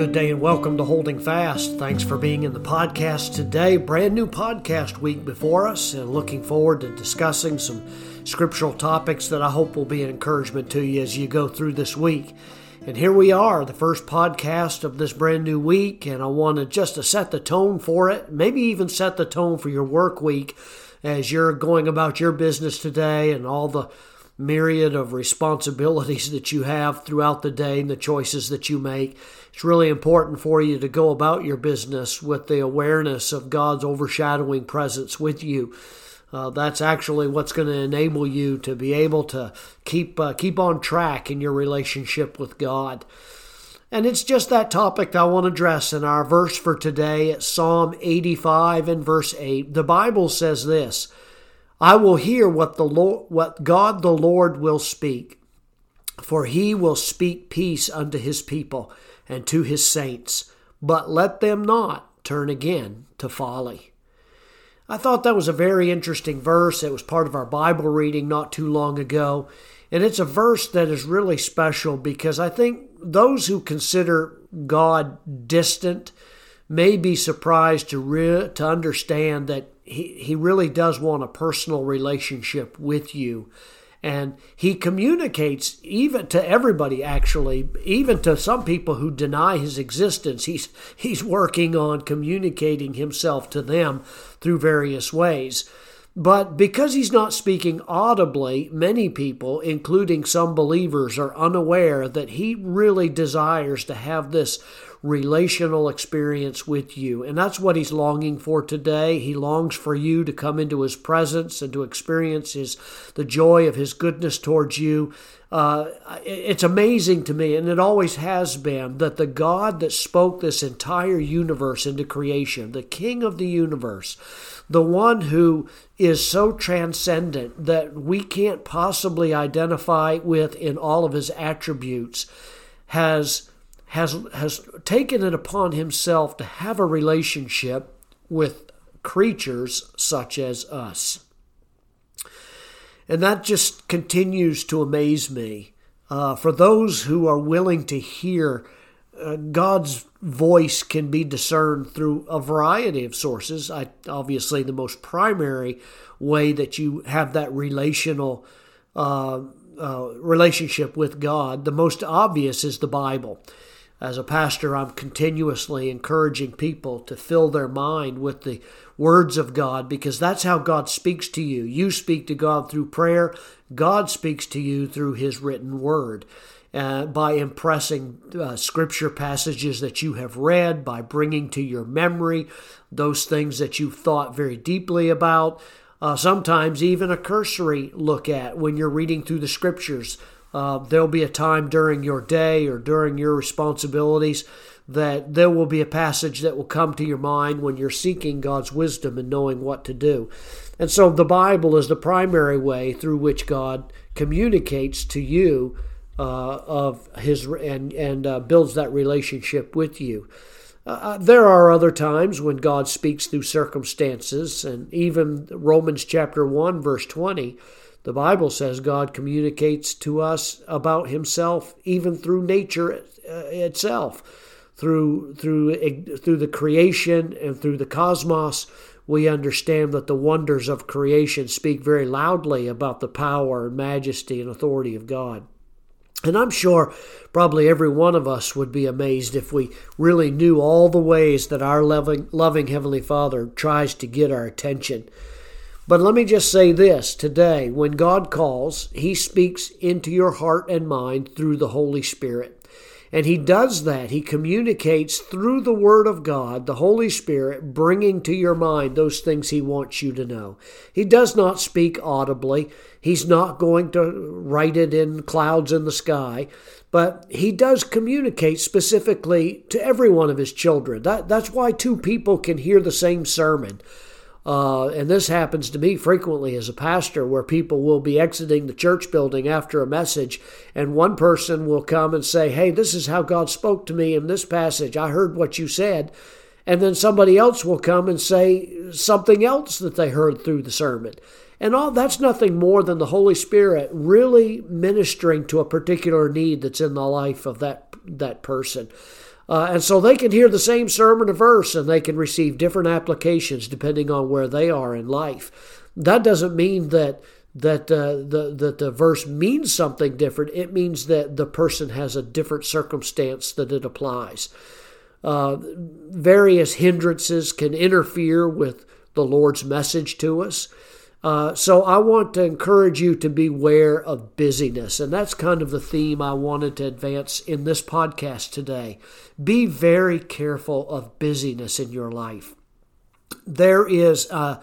good day and welcome to Holding Fast. Thanks for being in the podcast today. Brand new podcast week before us, and looking forward to discussing some scriptural topics that I hope will be an encouragement to you as you go through this week. And here we are, the first podcast of this brand new week, and I wanted just to set the tone for it, maybe even set the tone for your work week as you're going about your business today and all the myriad of responsibilities that you have throughout the day and the choices that you make. It's really important for you to go about your business with the awareness of God's overshadowing presence with you. Uh, that's actually what's going to enable you to be able to keep uh, keep on track in your relationship with God. And it's just that topic that I want to address in our verse for today at Psalm 85 and verse 8. The Bible says this I will hear what the Lord, what God the Lord will speak, for he will speak peace unto his people and to his saints, but let them not turn again to folly. I thought that was a very interesting verse. It was part of our Bible reading not too long ago. And it's a verse that is really special because I think those who consider God distant may be surprised to re- to understand that he, he really does want a personal relationship with you. And he communicates even to everybody, actually, even to some people who deny his existence. He's, he's working on communicating himself to them through various ways. But because he's not speaking audibly, many people, including some believers, are unaware that he really desires to have this relational experience with you. And that's what he's longing for today. He longs for you to come into his presence and to experience his the joy of his goodness towards you. Uh, it's amazing to me, and it always has been, that the God that spoke this entire universe into creation, the King of the universe, the one who is so transcendent that we can't possibly identify with in all of his attributes, has has has taken it upon himself to have a relationship with creatures such as us. And that just continues to amaze me. Uh, for those who are willing to hear, God's voice can be discerned through a variety of sources. I, obviously, the most primary way that you have that relational uh, uh relationship with God, the most obvious is the Bible. As a pastor, I'm continuously encouraging people to fill their mind with the words of God because that's how God speaks to you. You speak to God through prayer, God speaks to you through His written word. Uh, by impressing uh, scripture passages that you have read, by bringing to your memory those things that you've thought very deeply about, uh, sometimes even a cursory look at when you're reading through the scriptures uh, there'll be a time during your day or during your responsibilities that there will be a passage that will come to your mind when you're seeking God's wisdom and knowing what to do. And so the Bible is the primary way through which God communicates to you uh, of His and and uh, builds that relationship with you. Uh, uh there are other times when God speaks through circumstances, and even Romans chapter one verse twenty the Bible says God communicates to us about himself even through nature uh, itself. Through through through the creation and through the cosmos, we understand that the wonders of creation speak very loudly about the power and majesty and authority of God. And I'm sure probably every one of us would be amazed if we really knew all the ways that our loving, loving Heavenly Father tries to get our attention. But let me just say this today when God calls, He speaks into your heart and mind through the Holy Spirit. And He does that. He communicates through the Word of God, the Holy Spirit, bringing to your mind those things He wants you to know. He does not speak audibly, He's not going to write it in clouds in the sky. But he does communicate specifically to every one of his children. That, that's why two people can hear the same sermon. Uh, and this happens to me frequently as a pastor, where people will be exiting the church building after a message, and one person will come and say, Hey, this is how God spoke to me in this passage. I heard what you said. And then somebody else will come and say something else that they heard through the sermon. And all that's nothing more than the Holy Spirit really ministering to a particular need that's in the life of that that person. Uh, and so they can hear the same sermon or verse and they can receive different applications depending on where they are in life. That doesn't mean that that uh, the that the verse means something different. It means that the person has a different circumstance that it applies. Uh, various hindrances can interfere with the Lord's message to us. Uh, so I want to encourage you to beware of busyness. And that's kind of the theme I wanted to advance in this podcast today. Be very careful of busyness in your life. There is uh,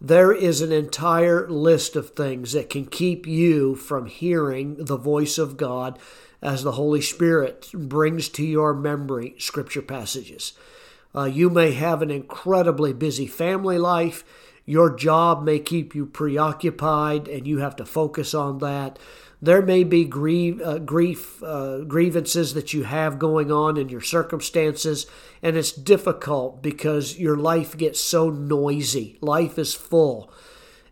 there is an entire list of things that can keep you from hearing the voice of God as the Holy Spirit brings to your memory scripture passages. Uh, you may have an incredibly busy family life your job may keep you preoccupied and you have to focus on that. There may be grief, uh, grief uh, grievances that you have going on in your circumstances, and it's difficult because your life gets so noisy. Life is full.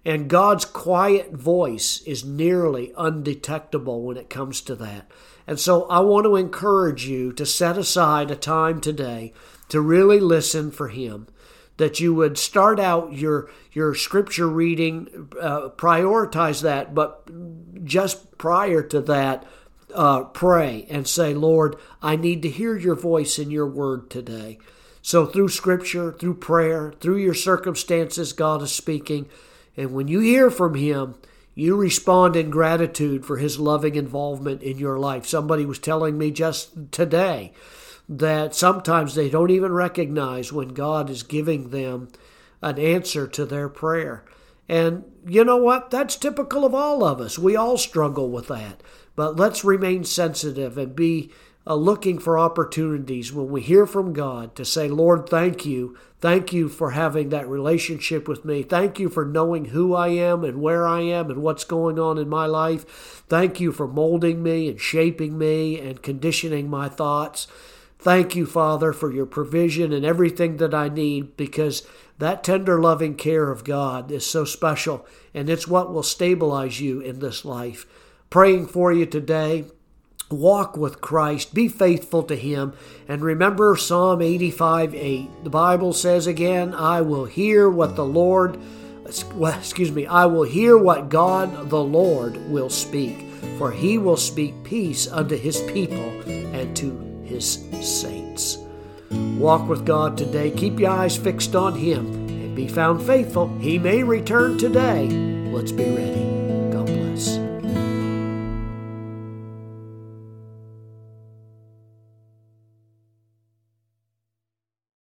And God's quiet voice is nearly undetectable when it comes to that. And so I want to encourage you to set aside a time today to really listen for Him that you would start out your your scripture reading, uh, prioritize that, but just prior to that, uh, pray and say, Lord, I need to hear your voice in your word today. So through scripture, through prayer, through your circumstances, God is speaking. And when you hear from Him, you respond in gratitude for His loving involvement in your life. Somebody was telling me just today that sometimes they don't even recognize when God is giving them an answer to their prayer. And you know what? That's typical of all of us. We all struggle with that. But let's remain sensitive and be uh, looking for opportunities when we hear from God to say, Lord, thank you. Thank you for having that relationship with me. Thank you for knowing who I am and where I am and what's going on in my life. Thank you for molding me and shaping me and conditioning my thoughts. Thank you, Father, for your provision and everything that I need because that tender, loving care of God is so special and it's what will stabilize you in this life. Praying for you today. Walk with Christ, be faithful to Him, and remember Psalm 85 8. The Bible says again, I will hear what the Lord, excuse me, I will hear what God the Lord will speak, for He will speak peace unto His people and to his saints. Walk with God today. Keep your eyes fixed on him and be found faithful. He may return today. Let's be ready.